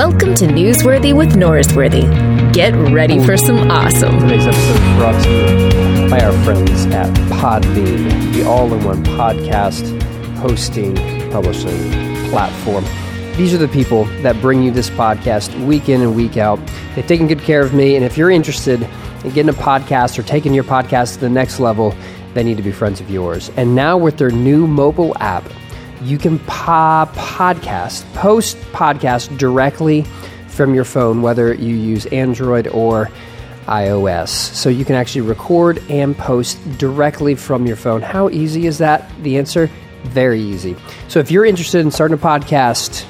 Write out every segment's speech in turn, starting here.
Welcome to Newsworthy with Norsworthy. Get ready for some awesome. Today's episode is brought to you by our friends at Podbean, the all in one podcast hosting, publishing platform. These are the people that bring you this podcast week in and week out. They've taken good care of me, and if you're interested in getting a podcast or taking your podcast to the next level, they need to be friends of yours. And now, with their new mobile app, you can po- podcast, post podcast directly from your phone, whether you use Android or iOS. So you can actually record and post directly from your phone. How easy is that? The answer very easy. So if you're interested in starting a podcast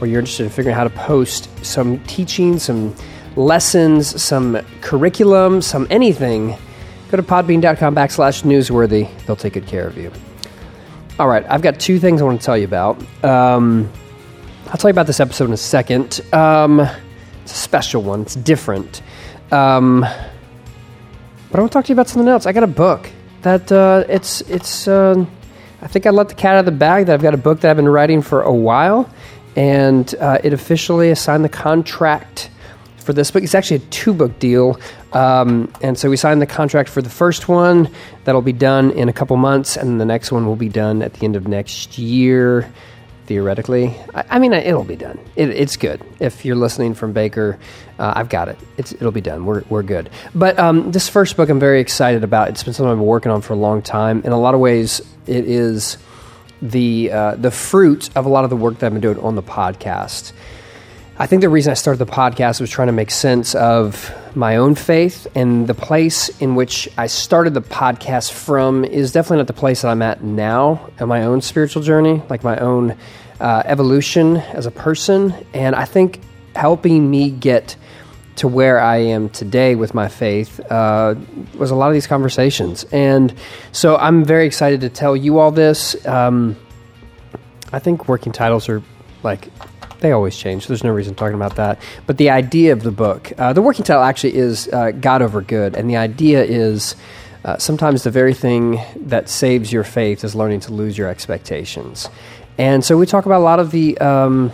or you're interested in figuring out how to post some teaching, some lessons, some curriculum, some anything, go to podbean.com backslash newsworthy. They'll take good care of you. All right, I've got two things I want to tell you about. Um, I'll tell you about this episode in a second. Um, it's a special one. It's different. Um, but I want to talk to you about something else. I got a book that uh, it's it's. Uh, I think I let the cat out of the bag. That I've got a book that I've been writing for a while, and uh, it officially assigned the contract for this book. It's actually a two book deal. Um, and so we signed the contract for the first one. That'll be done in a couple months. And the next one will be done at the end of next year, theoretically. I, I mean, it'll be done. It, it's good. If you're listening from Baker, uh, I've got it. It's, it'll be done. We're, we're good. But um, this first book I'm very excited about. It's been something I've been working on for a long time. In a lot of ways, it is the, uh, the fruit of a lot of the work that I've been doing on the podcast. I think the reason I started the podcast was trying to make sense of my own faith, and the place in which I started the podcast from is definitely not the place that I'm at now in my own spiritual journey, like my own uh, evolution as a person. And I think helping me get to where I am today with my faith uh, was a lot of these conversations. And so I'm very excited to tell you all this. Um, I think working titles are like they always change. There's no reason talking about that. But the idea of the book, uh, the working title actually is uh, God over Good, and the idea is uh, sometimes the very thing that saves your faith is learning to lose your expectations. And so we talk about a lot of the. Um,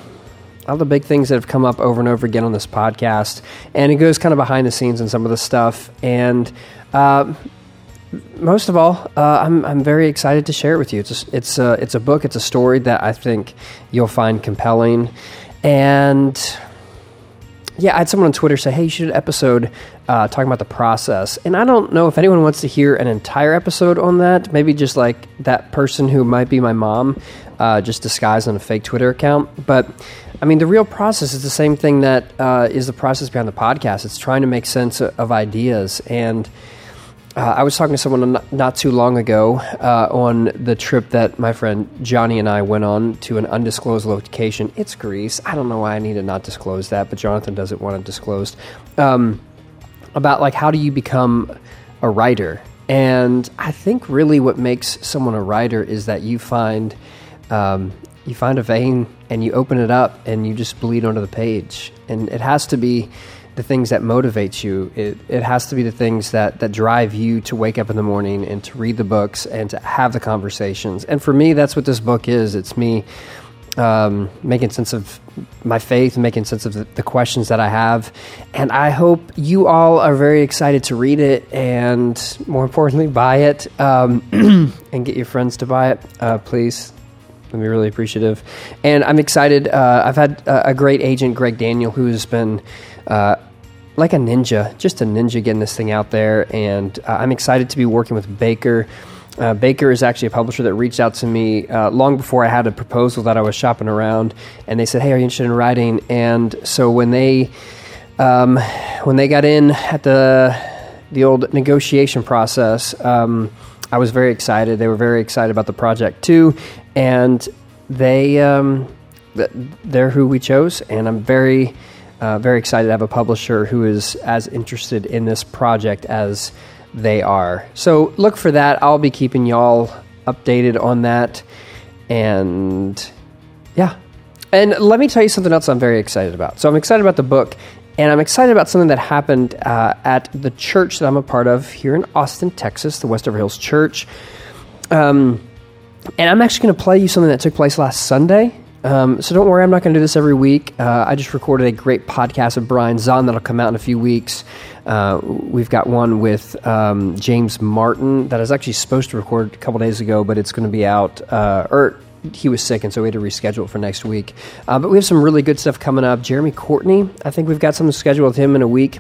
all the big things that have come up over and over again on this podcast, and it goes kind of behind the scenes in some of the stuff. And uh, most of all, uh, I'm, I'm very excited to share it with you. It's a, it's a, it's a book, it's a story that I think you'll find compelling. And yeah, I had someone on Twitter say, hey, you should episode uh, talking about the process. And I don't know if anyone wants to hear an entire episode on that. Maybe just like that person who might be my mom, uh, just disguised on a fake Twitter account. But I mean, the real process is the same thing that uh, is the process behind the podcast. It's trying to make sense of ideas. And uh, I was talking to someone not, too long ago uh, on the trip that my friend Johnny and I went on to an undisclosed location. It's Greece. I don't know why I need to not disclose that, but Jonathan doesn't want it disclosed. Um, about like how do you become a writer? And I think really what makes someone a writer is that you find um, you find a vein and you open it up and you just bleed onto the page. And it has to be the things that motivate you. It, it has to be the things that, that drive you to wake up in the morning and to read the books and to have the conversations. And for me, that's what this book is. It's me um, making sense of my faith, making sense of the, the, questions that I have. And I hope you all are very excited to read it and, more importantly, buy it um, and get your friends to buy it, uh, please. I'd be really appreciative. And I'm excited. Uh, I've had a great agent, Greg Daniel, who has been uh, like a ninja, just a ninja getting this thing out there. And uh, I'm excited to be working with Baker. Uh, Baker is actually a publisher that reached out to me uh, long before I had a proposal that I was shopping around, and they said, "Hey, are you interested in writing?" And so when they um, when they got in at the the old negotiation process, um, I was very excited. They were very excited about the project too, and they um, they're who we chose, and I'm very uh, very excited to have a publisher who is as interested in this project as they are. So look for that. I'll be keeping y'all updated on that. And yeah. And let me tell you something else I'm very excited about. So I'm excited about the book, and I'm excited about something that happened uh, at the church that I'm a part of here in Austin, Texas, the Westover Hills Church. Um, and I'm actually going to play you something that took place last Sunday. Um, so don't worry, I'm not going to do this every week. Uh, I just recorded a great podcast with Brian Zahnd that'll come out in a few weeks. Uh, we've got one with um, James Martin that I was actually supposed to record a couple days ago, but it's going to be out, uh, or he was sick, and so we had to reschedule it for next week. Uh, but we have some really good stuff coming up. Jeremy Courtney, I think we've got something scheduled with him in a week.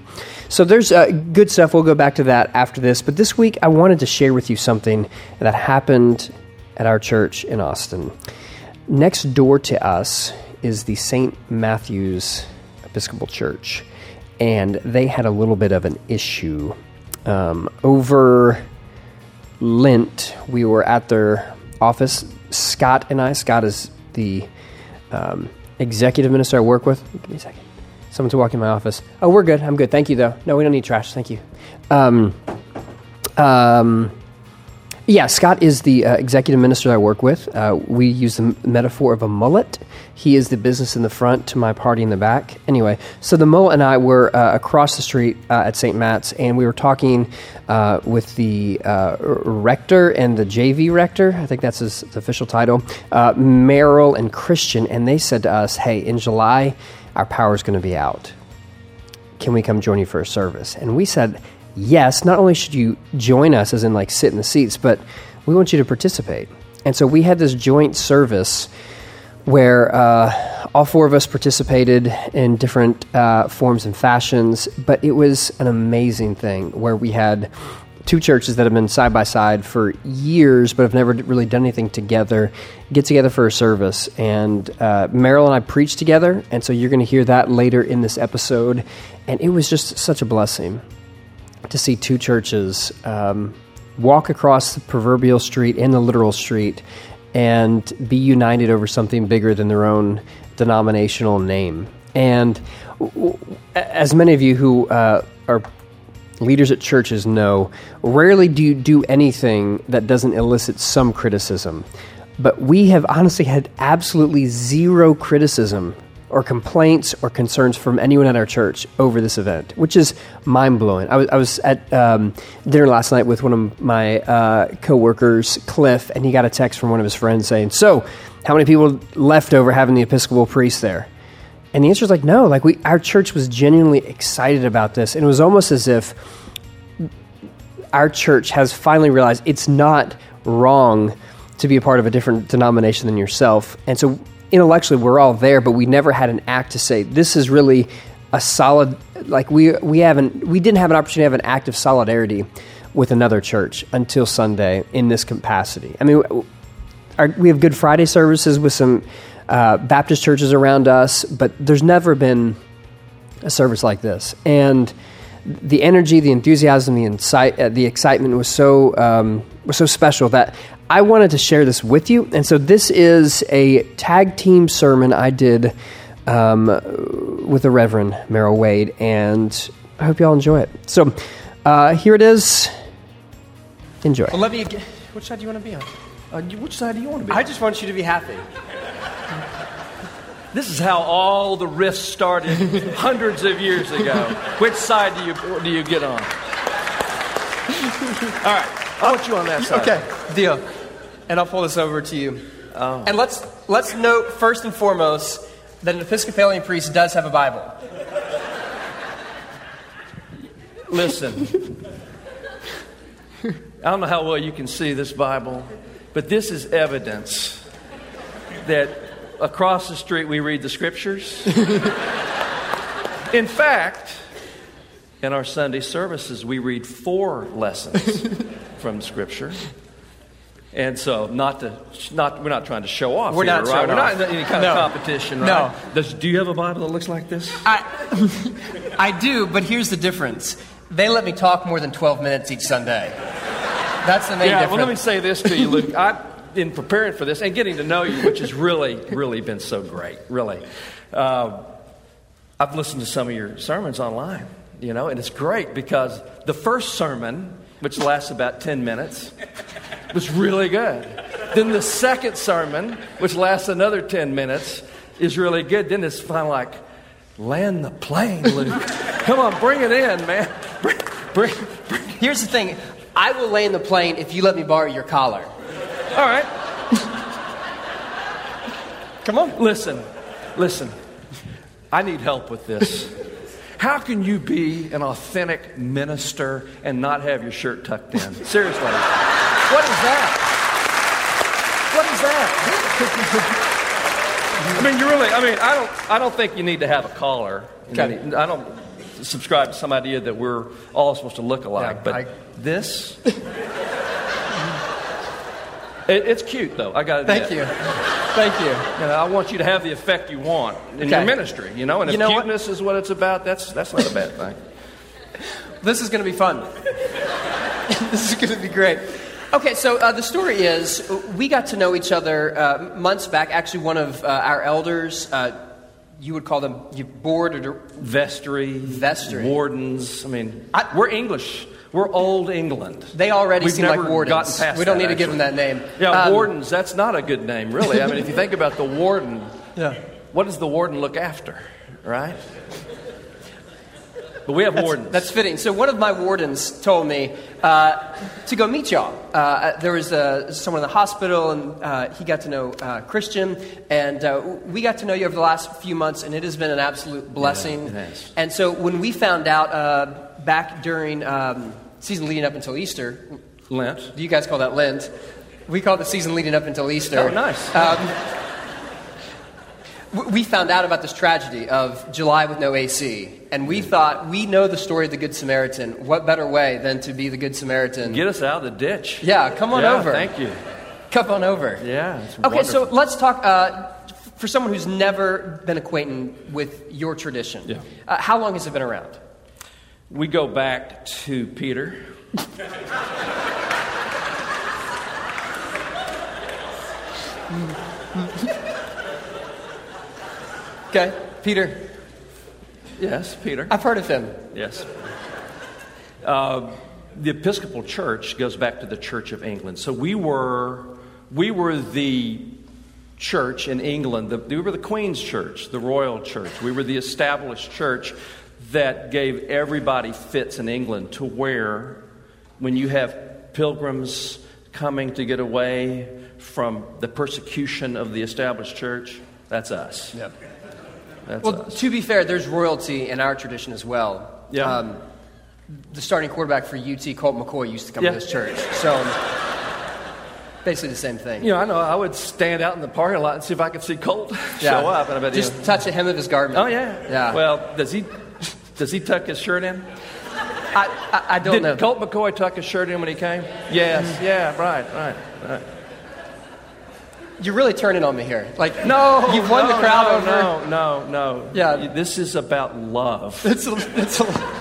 So there's uh, good stuff. We'll go back to that after this. But this week, I wanted to share with you something that happened at our church in Austin. Next door to us is the St. Matthew's Episcopal Church, and they had a little bit of an issue. Um, over Lent, we were at their office. Scott and I, Scott is the um, executive minister I work with. Give me a second. Someone's walking in my office. Oh, we're good. I'm good. Thank you, though. No, we don't need trash. Thank you. Um, um, yeah, Scott is the uh, executive minister I work with. Uh, we use the metaphor of a mullet. He is the business in the front to my party in the back. Anyway, so the mullet and I were uh, across the street uh, at St. Matt's, and we were talking uh, with the uh, rector and the JV rector. I think that's his official title, Merrill and Christian, and they said to us, "Hey, in July, our power is going to be out. Can we come join you for a service?" And we said yes, not only should you join us, as in like sit in the seats, but we want you to participate. And so we had this joint service where uh, all four of us participated in different uh, forms and fashions, but it was an amazing thing where we had two churches that have been side by side for years but have never really done anything together get together for a service. And uh, Merrill and I preached together, and so you're going to hear that later in this episode. And it was just such a blessing to see two churches um, walk across the proverbial street and the literal street and be united over something bigger than their own denominational name. And as many of you who uh, are leaders at churches know, rarely do you do anything that doesn't elicit some criticism. But we have honestly had absolutely zero criticism or complaints or concerns from anyone at our church over this event, which is mind blowing. I was, I was at um, dinner last night with one of my uh, coworkers, Cliff, and he got a text from one of his friends saying, "So, how many people left over having the Episcopal priest there?" And the answer is like, no. Like we, our church was genuinely excited about this, and it was almost as if our church has finally realized it's not wrong to be a part of a different denomination than yourself, and so intellectually we're all there, but we never had an act to say this is really a solid. Like we we haven't we didn't have an opportunity to have an act of solidarity with another church until Sunday in this capacity. I mean, our, we have Good Friday services with some uh, Baptist churches around us, but there's never been a service like this, and the energy, the enthusiasm, the incite, uh, the excitement was so um, was so special that I wanted to share this with you. And so this is a tag team sermon I did um, with the Reverend Merrill Wade, and I hope y'all enjoy it. So uh, here it is. Enjoy. Well, let me. Which side do you want to be on? Uh, which side do you want to be? I just want you to be happy. This is how all the rifts started hundreds of years ago. Which side do you do you get on? All right, I want you on that side. Okay, deal. And I'll pull this over to you. Oh. And let's let's note first and foremost that an Episcopalian priest does have a Bible. Listen, I don't know how well you can see this Bible, but this is evidence that across the street we read the scriptures. in fact, in our Sunday services, we read four lessons from Scripture. And so, not to, not, we're not trying to show off. We're here, not right? We're not in any kind no. of competition, right? No. Does, do you have a Bible that looks like this? I, I do, but here's the difference. They let me talk more than 12 minutes each Sunday. That's the main yeah, difference. well, let me say this to you, Luke. I, in preparing for this and getting to know you, which has really, really been so great, really. Uh, I've listened to some of your sermons online, you know, and it's great because the first sermon, which lasts about 10 minutes, was really good. Then the second sermon, which lasts another 10 minutes, is really good. Then it's kind of like, land the plane, Luke. Come on, bring it in, man. Bring, bring, bring. Here's the thing I will land the plane if you let me borrow your collar. All right. Come on. Listen, listen. I need help with this. How can you be an authentic minister and not have your shirt tucked in? Seriously. What is that? What is that? I mean, you really, I mean, I don't, I don't think you need to have a collar. Okay. I don't subscribe to some idea that we're all supposed to look alike. Yeah, but I- this, it, it's cute though. I got to Thank you. Thank you. you know, I want you to have the effect you want in Okay. your ministry, you know. And if You know what? cuteness is what it's about, that's that's not a bad thing. This is going to be fun. this is going to be great. Okay, so uh, the story is we got to know each other uh, months back. Actually, one of uh, our elders, uh, you would call them board or dir- Vestry, Vestry. wardens. I mean, I- we're English. We're old England. they already We've seem like wardens. gotten past we don't that, need to give them that name. Yeah, Um, wardens. That's not a good name, really. I mean, if you think about the warden, Yeah. what does the warden look after, right? But we have wardens. That's fitting. So one of my wardens told me uh, to go meet y'all. Uh, there was uh, someone in the hospital, and uh, he got to know uh, Christian, and uh, we got to know you over the last few months, and it has been an absolute blessing. it has. And so when we found out uh, back during um, season leading up until Easter, Lent. do you guys call that Lent? We call it the season leading up until Easter. Oh, nice. W- We found out about this tragedy of July with no AC, and we thought we know the story of the Good Samaritan. What better way than to be the Good Samaritan? Get us out of the ditch. yeah, come on Yeah, over. Thank you. Come on over. Yeah. It's Okay, so let's talk. Uh, for someone who's never been acquainted with your tradition, Yeah. uh, how long has it been around? we go back to Peter. Okay, Peter. Yes, Peter. I've heard of him. Yes. Uh, the Episcopal Church goes back to the Church of England. So we were, we were the church in England. The, we were the Queen's Church, the Royal Church. We were the established church that gave everybody fits in England to where, when you have pilgrims coming to get away from the persecution of the established church, that's us. Yep. That's Well, us. to be fair, there's royalty in our tradition as well. Yeah. Um, the starting quarterback for UT, Colt McCoy, used to come Yeah. to this church. So, basically the same thing. You know, I know I would stand out in the parking lot and see if I could see Colt Yeah. show up, and I bet Just you know, touch a hem of his garment. oh yeah, Yeah. Well, does he does he tuck his shirt in? I, I, I don't Did know. Colt McCoy tuck his shirt in when he came? Yes. Yeah. Right. Right. Right. You're really turning on me here. Like, No, you've won no, the crowd no, over. No, no, no. Yeah. This is about love. It's a, it's a,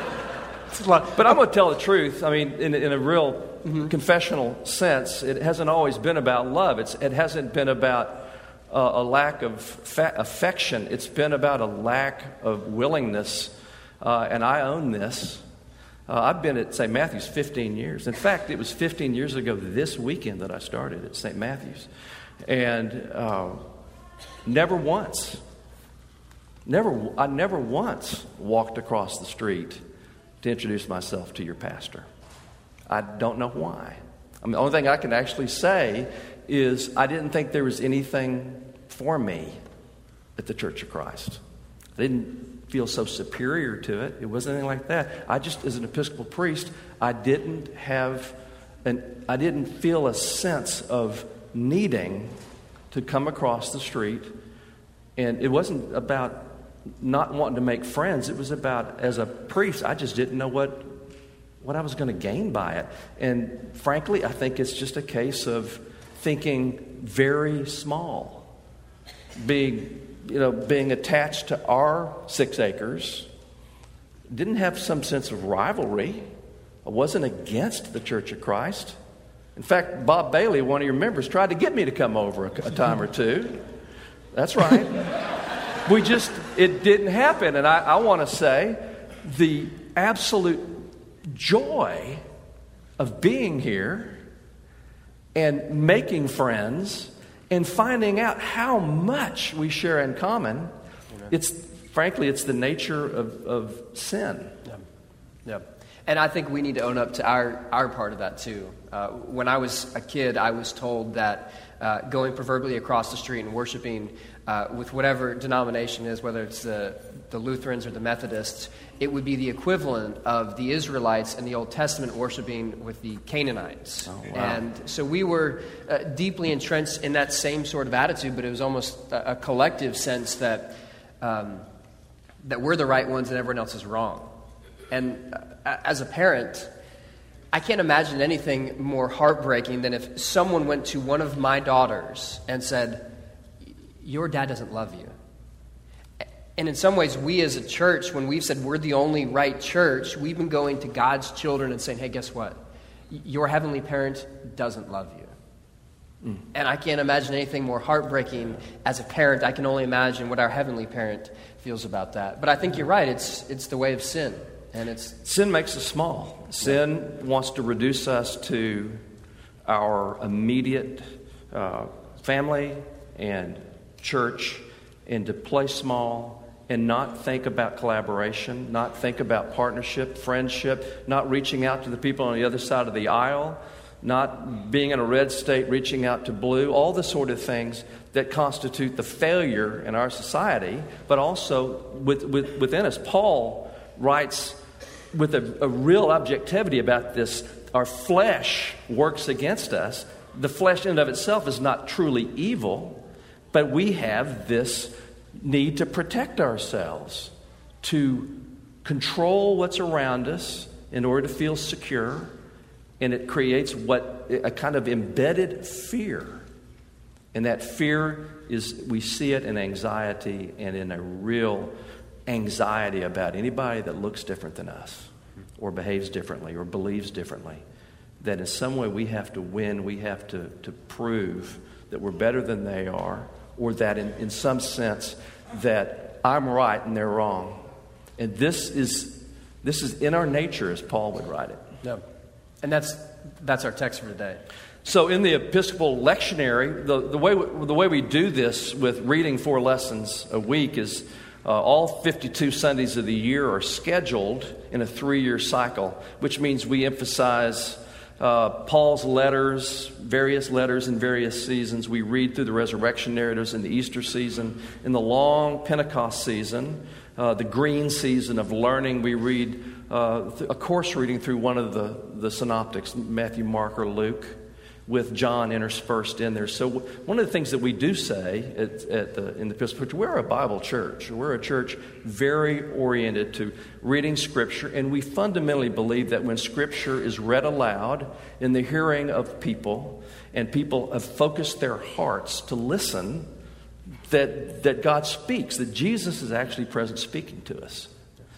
it's a lot. But I'm going to tell the truth. I mean, in, in a real Mm-hmm. confessional sense, it hasn't always been about love. It's, it hasn't been about uh, a lack of fa- affection. It's been about a lack of willingness. Uh, and I own this. Uh, I've been at St. Matthew's 15 years. In fact, it was 15 years ago this weekend that I started at St. Matthew's. And uh, never once, never, I never once walked across the street to introduce myself to your pastor. I don't know why. I mean, the only thing I can actually say is I didn't think there was anything for me at the Church of Christ. I didn't feel so superior to it. It wasn't anything like that. I just, as an Episcopal priest, I didn't have, and I didn't feel a sense of needing to come across the street. And it wasn't about not wanting to make friends. It was about, as a priest, I just didn't know what what I was going to gain by it. And frankly, I think it's just a case of thinking very small, being, you know, being attached to our six acres. Didn't have some sense of rivalry. I wasn't against the Church of Christ. In fact, Bob Bailey, one of your members, tried to get me to come over a, a time or two. That's right. we just, it didn't happen. And I, I want to say the absolute joy of being here and making friends and finding out how much we share in common. It's frankly, it's the nature of, of sin. Yeah. And I think we need to own up to our, our part of that too. Uh, when I was a kid, I was told that uh, going proverbially across the street and worshiping uh, with whatever denomination is, whether it's the, the Lutherans or the Methodists, it would be the equivalent of the Israelites in the Old Testament worshiping with the Canaanites. Oh, wow. And so we were uh, deeply entrenched in that same sort of attitude, but it was almost a, a collective sense that, um, that we're the right ones and everyone else is wrong. And uh, as a parent, I can't imagine anything more heartbreaking than if someone went to one of my daughters and said, Your dad doesn't love you. And in some ways, we as a church, when we've said we're the only right church, we've been going to God's children and saying, Hey, guess what? Your heavenly parent doesn't love you. Mm. And I can't imagine anything more heartbreaking as a parent. I can only imagine what our heavenly parent feels about that. But I think you're right. It's, it's the way of sin. And it's sin makes us small. Sin wants to reduce us to our immediate uh, family and church and to play small and not think about collaboration, not think about partnership, friendship, not reaching out to the people on the other side of the aisle, not being in a red state, reaching out to blue, all the sort of things that constitute the failure in our society, but also with, with, within us. Paul writes with a, a real objectivity about this our flesh works against us. The flesh in and of itself is not truly evil, but we have this need to protect ourselves, to control what's around us in order to feel secure, and it creates what a kind of embedded fear. And that fear is, we see it in anxiety and in a real anxiety about anybody that looks different than us, or behaves differently, or believes differently. That in some way we have to win, we have to, to prove that we're better than they are, or that in, in some sense that I'm right and they're wrong. And this is, this is in our nature, as Paul would write it. No. And that's, that's our text for today. So, in the Episcopal lectionary, the, the, way, the way we do this with reading four lessons a week is uh, all 52 Sundays of the year are scheduled in a three year cycle, which means we emphasize uh, Paul's letters, various letters in various seasons. We read through the resurrection narratives in the Easter season. In the long Pentecost season, uh, the green season of learning, we read uh, a course reading through one of the, the synoptics, Matthew, Mark, or Luke with John interspersed in there. So, one of the things that we do say at, at the, in the Episcopal Church, we're a Bible church. We're a church very oriented to reading Scripture, and we fundamentally believe that when Scripture is read aloud in the hearing of people, and people have focused their hearts to listen, that, that God speaks, that Jesus is actually present speaking to us.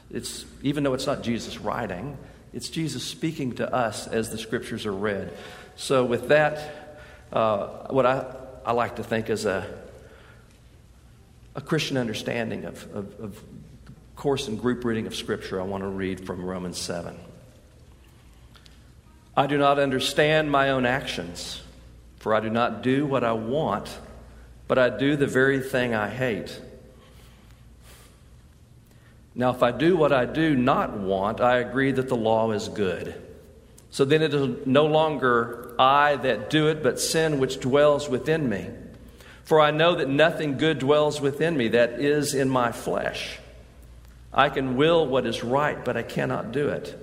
It's, even though it's not Jesus writing, it's Jesus speaking to us as the Scriptures are read. So, with that, uh, what I, I like to think is a, a Christian understanding of, of, of course and group reading of Scripture, I want to read from Romans 7. I do not understand my own actions, for I do not do what I want, but I do the very thing I hate. Now, if I do what I do not want, I agree that the law is good. So then it is no longer I that do it, but sin which dwells within me. For I know that nothing good dwells within me, that is in my flesh. I can will what is right, but I cannot do it.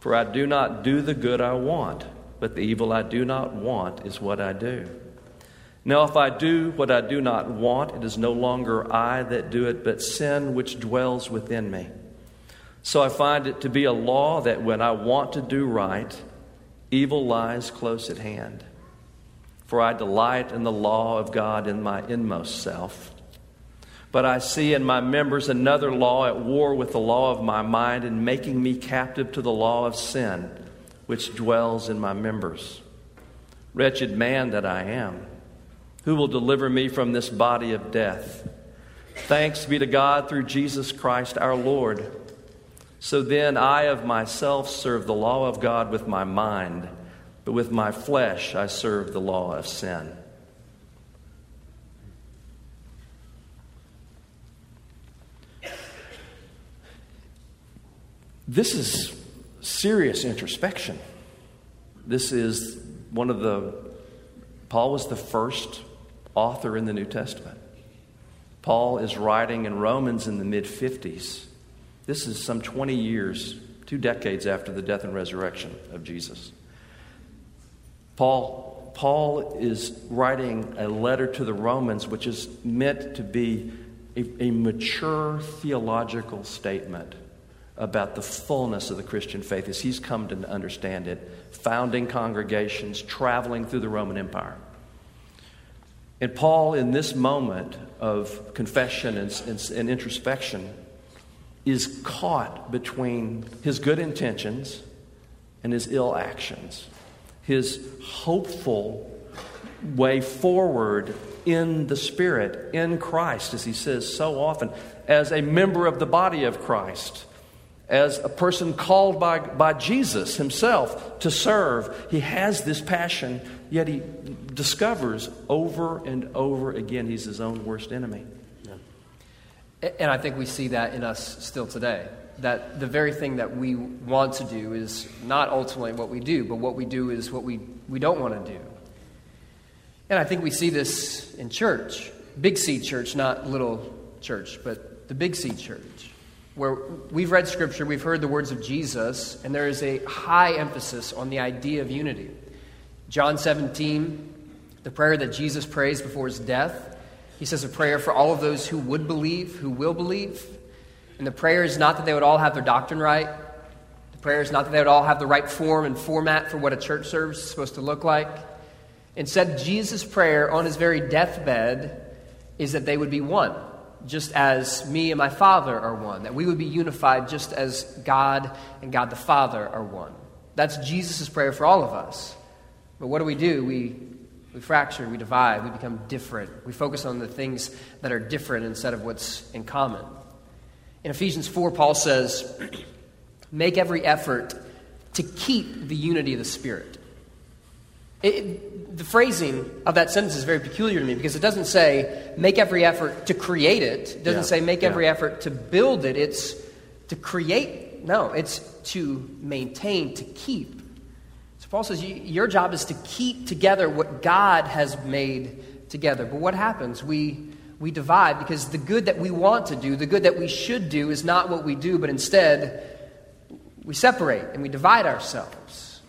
For I do not do the good I want, but the evil I do not want is what I do. Now, if I do what I do not want, it is no longer I that do it, but sin which dwells within me. So I find it to be a law that when I want to do right, evil lies close at hand. For I delight in the law of God in my inmost self. But I see in my members another law at war with the law of my mind and making me captive to the law of sin, which dwells in my members. Wretched man that I am, who will deliver me from this body of death? Thanks be to God through Jesus Christ our Lord. So then I of myself serve the law of God with my mind, but with my flesh I serve the law of sin. This is serious introspection. This is one of the, Paul was the first author in the New Testament. Paul is writing in Romans in the mid 50s. This is some 20 years, two decades after the death and resurrection of Jesus. Paul, Paul is writing a letter to the Romans, which is meant to be a, a mature theological statement about the fullness of the Christian faith as he's come to understand it, founding congregations, traveling through the Roman Empire. And Paul, in this moment of confession and, and, and, introspection, is caught between his good intentions and his ill actions, his hopeful way forward in the Spirit, in Christ, as he says so often, as a member of the body of Christ as a person called by, by Jesus himself to serve, he has this passion, yet he discovers over and over again he's his own worst enemy. And I think we see that in us still today. That the very thing that we want to do is not ultimately what we do, but what we do is what we, we don't want to do. And I think we see this in church, big C church, not little church, but the big C church where we've read scripture, we've heard the words of Jesus, and there is a high emphasis on the idea of unity. John 17, the prayer that Jesus prays before his death, he says a prayer for all of those who would believe, who will believe. And the prayer is not that they would all have their doctrine right. The prayer is not that they would all have the right form and format for what a church service is supposed to look like. Instead, Jesus' prayer on his very deathbed is that they would be one just as me and my Father are one, that we would be unified just as God and God the Father are one. That's Jesus' prayer for all of us. But what do we do? We, we fracture, we divide, we become different. We focus on the things that are different instead of what's in common. In Ephesians 4, Paul says, Make every effort to keep the unity of the Spirit. It, the phrasing of that sentence is very peculiar to me because it doesn't say make every effort to create it. It doesn't yeah. say make every effort to build it. It's to create. No, it's to maintain, to keep. Paul says your job is to keep together what God has made together. But what happens? We we divide because the good that we want to do, the good that we should do, is not what we do, but instead we separate and we divide ourselves.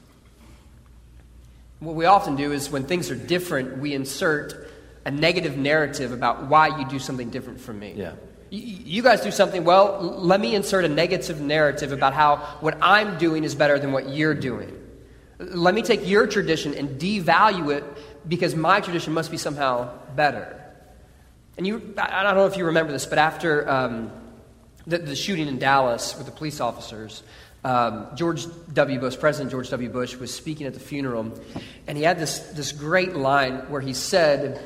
What we often do is when things are different, we insert a negative narrative about why you do something different from me. Yeah. You guys do something well, let me insert a negative narrative about how what I'm doing is better than what you're doing. Let me take your tradition and devalue it because my tradition must be somehow better. And you, I don't know if you remember this, but after um, the, the shooting in Dallas with the police officers, um, George W. Bush, President George W. Bush, was speaking at the funeral, and he had this, this great line where he said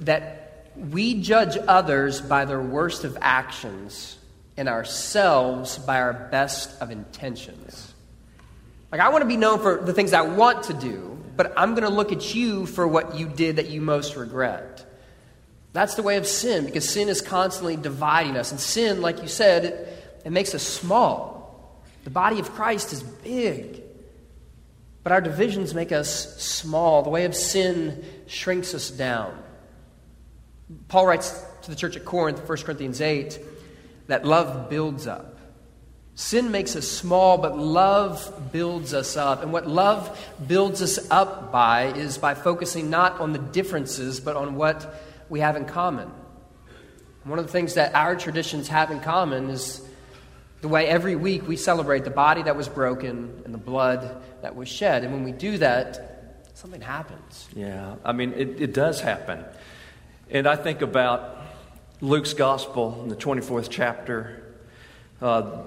that we judge others by their worst of actions and ourselves by our best of intentions. Like, I want to be known for the things I want to do, but I'm going to look at you for what you did that you most regret. That's the way of sin, because sin is constantly dividing us. And sin, like you said, it, it makes us small. The body of Christ is big, but our divisions make us small. The way of sin shrinks us down. Paul writes to the church at Corinth, 1 Corinthians 8, that love builds up. Sin makes us small, but love builds us up. And what love builds us up by is by focusing not on the differences, but on what we have in common. One of the things that our traditions have in common is the way every week we celebrate the body that was broken and the blood that was shed. And when we do that, something happens. Yeah, I mean, it, it does happen. And I think about Luke's gospel in the 24th chapter. Uh,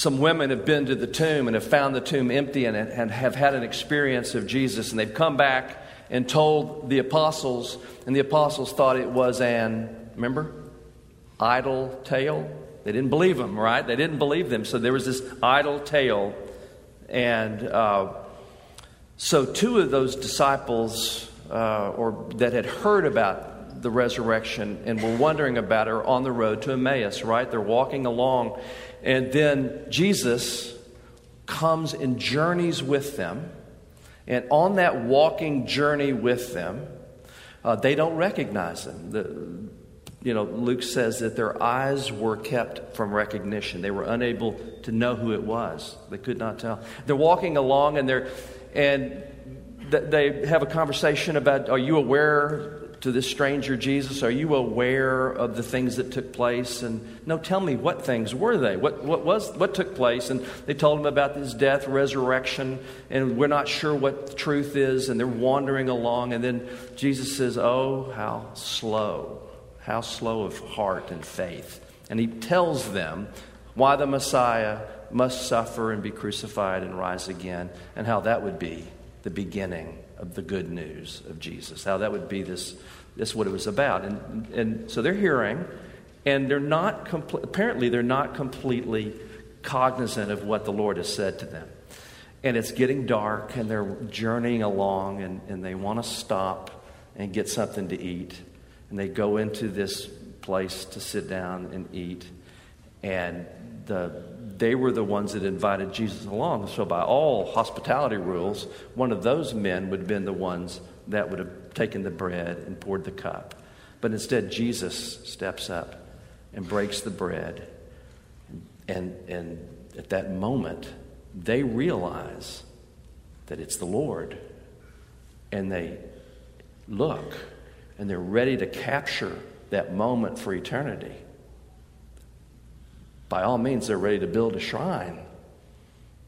some women have been to the tomb and have found the tomb empty and, and have had an experience of Jesus. And they've come back and told the apostles, and the apostles thought it was an, remember, idle tale. They didn't believe them, right? They didn't believe them. So there was this idle tale. And uh, so two of those disciples, uh, or that had heard about the resurrection and were wondering about it, are on the road to Emmaus, right? They're walking along. And then Jesus comes and journeys with them. And on that walking journey with them, uh, they don't recognize him. The, you know, Luke says that their eyes were kept from recognition. They were unable to know who it was. They could not tell. They're walking along and they're and they have a conversation about are you aware to this stranger Jesus are you aware of the things that took place? And no tell me what things were they? What what was what took place? And they told him about his death resurrection and we're not sure what the truth is and they're wandering along and then Jesus says oh how slow how slow of heart and faith. And he tells them why the Messiah must suffer and be crucified and rise again, and how that would be the beginning of the good news of Jesus. How that would be this, this what it was about. And, and so they're hearing, and they're not, compl- apparently, they're not completely cognizant of what the Lord has said to them. And it's getting dark, and they're journeying along, and, and they want to stop and get something to eat. And they go into this place to sit down and eat. And the, they were the ones that invited Jesus along. So, by all hospitality rules, one of those men would have been the ones that would have taken the bread and poured the cup. But instead, Jesus steps up and breaks the bread. And, and at that moment, they realize that it's the Lord. And they look and they're ready to capture that moment for eternity, by all means, they're ready to build a shrine.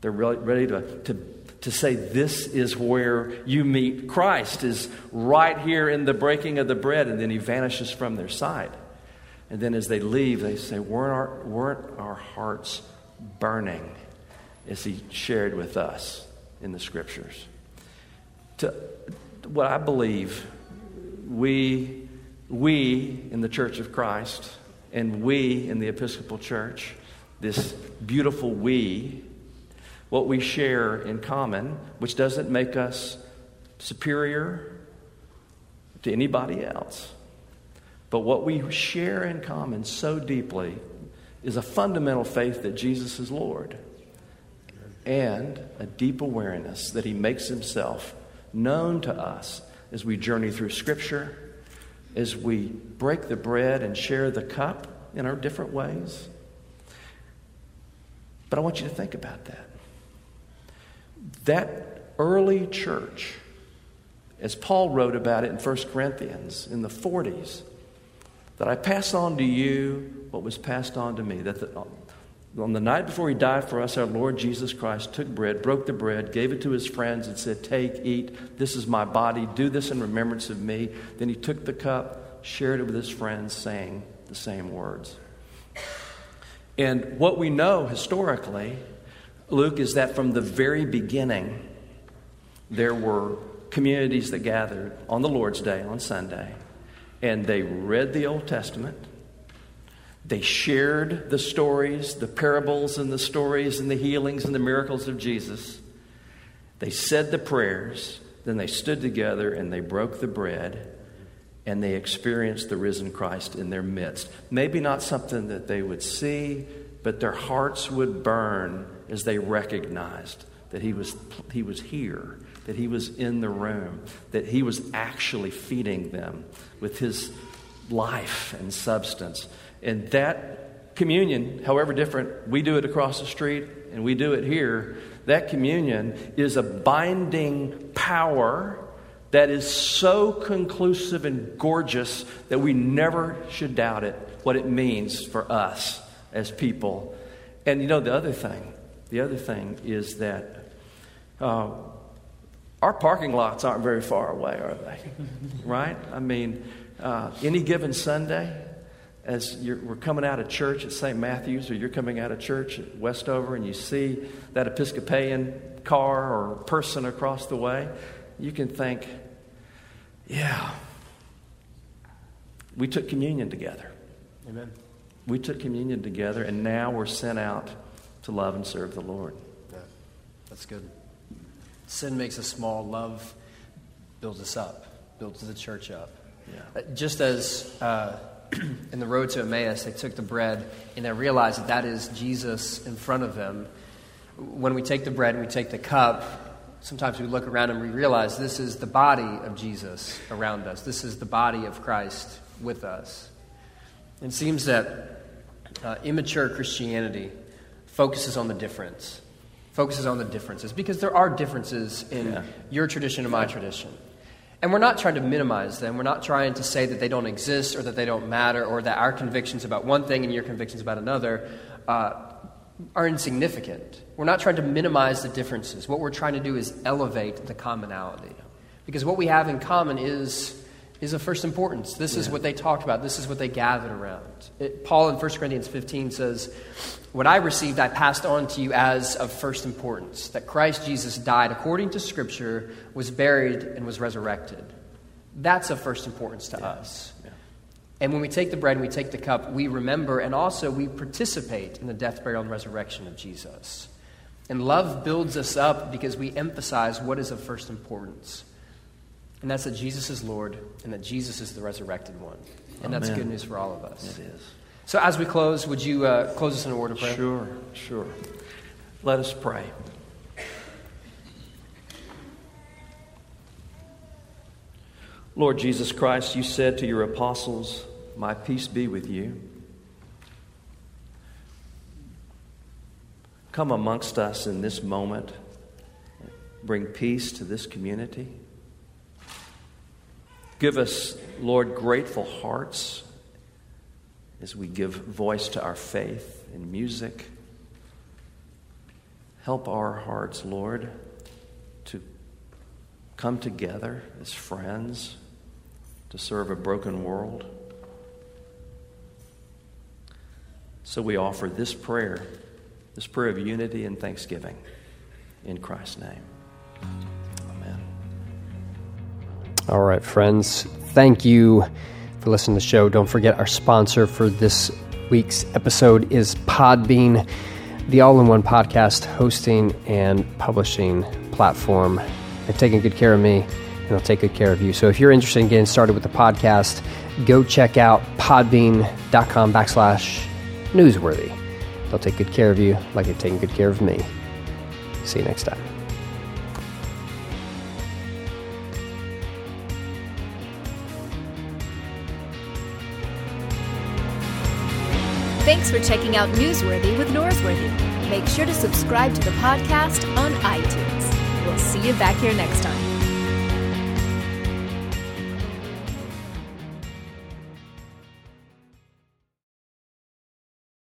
They're ready to, to, to say, This is where you meet Christ, is right here in the breaking of the bread, and then he vanishes from their sight. And then as they leave, they say, Weren't our, weren't our hearts burning as he shared with us in the scriptures? To, what I believe we, we in the Church of Christ and we in the Episcopal Church, this beautiful we, what we share in common, which doesn't make us superior to anybody else. But what we share in common so deeply is a fundamental faith that Jesus is Lord and a deep awareness that He makes Himself known to us as we journey through Scripture, as we break the bread and share the cup in our different ways. But I want you to think about that. That early church, as Paul wrote about it in 1 Corinthians in the 40s, that I pass on to you what was passed on to me, that the, on the night before he died for us, our Lord Jesus Christ took bread, broke the bread, gave it to his friends, and said, Take, eat, this is my body, do this in remembrance of me. Then he took the cup, shared it with his friends, saying the same words. And what we know historically, Luke, is that from the very beginning, there were communities that gathered on the Lord's Day, on Sunday, and they read the Old Testament they shared the stories, the parables and the stories and the healings and the miracles of Jesus. They said the prayers, then they stood together and they broke the bread and they experienced the risen Christ in their midst. Maybe not something that they would see, but their hearts would burn as they recognized that he was, he was here, that he was in the room, that he was actually feeding them with his life and substance. And that communion, however different, we do it across the street and we do it here, that communion is a binding power that is so conclusive and gorgeous that we never should doubt it, what it means for us as people. And you know, the other thing, the other thing is that uh, our parking lots aren't very far away, are they? right? I mean, uh, any given Sunday, as we're coming out of church at St. Matthew's or you're coming out of church at Westover and you see that Episcopalian car or person across the way, you can think, yeah, we took communion together. Amen. We took communion together and now we're sent out to love and serve the Lord. Yeah, that's good. Sin makes us small, love builds us up, builds the church up. Yeah. Uh, just as. Uh, in the road to Emmaus, they took the bread and they realized that that is Jesus in front of them. When we take the bread and we take the cup, sometimes we look around and we realize this is the body of Jesus around us. This is the body of Christ with us. It seems that uh, immature Christianity focuses on the difference, focuses on the differences, because there are differences in Yeah. your tradition and my tradition. And we're not trying to minimize them. We're not trying to say that they don't exist or that they don't matter or that our convictions about one thing and your convictions about another uh, are insignificant. We're not trying to minimize the differences. What we're trying to do is elevate the commonality. Because what we have in common is, is of first importance. This is what they talked about, this is what they gathered around. It, Paul in 1 Corinthians 15 says, What I received, I passed on to you as of first importance that Christ Jesus died according to Scripture, was buried, and was resurrected. That's of first importance to us. And when we take the bread and we take the cup, we remember and also we participate in the death, burial, and resurrection of Jesus. And love builds us up because we emphasize what is of first importance. And that's that Jesus is Lord and that Jesus is the resurrected one. And that's good news for all of us. It is. So as we close, would you uh, close us in a word of prayer? Sure, sure. Let us pray. Lord Jesus Christ, you said to your apostles, My peace be with you. Come amongst us in this moment. Bring peace to this community. Give us, Lord, grateful hearts as we give voice to our faith in music. Help our hearts, Lord, to come together as friends to serve a broken world. So we offer this prayer, this prayer of unity and thanksgiving in Christ's name. Amen. All right, friends. Thank you for listening to the show. Don't forget our sponsor for this week's episode is Podbean, the all in one podcast hosting and publishing platform. They've taken good care of me and they'll take good care of you. So if you're interested in getting started with the podcast, go check out podbean.com backslash newsworthy. They'll take good care of you like they've taken good care of me. See you next time. For checking out Newsworthy with Norsworthy. Make sure to subscribe to the podcast on iTunes. We'll see you back here next time.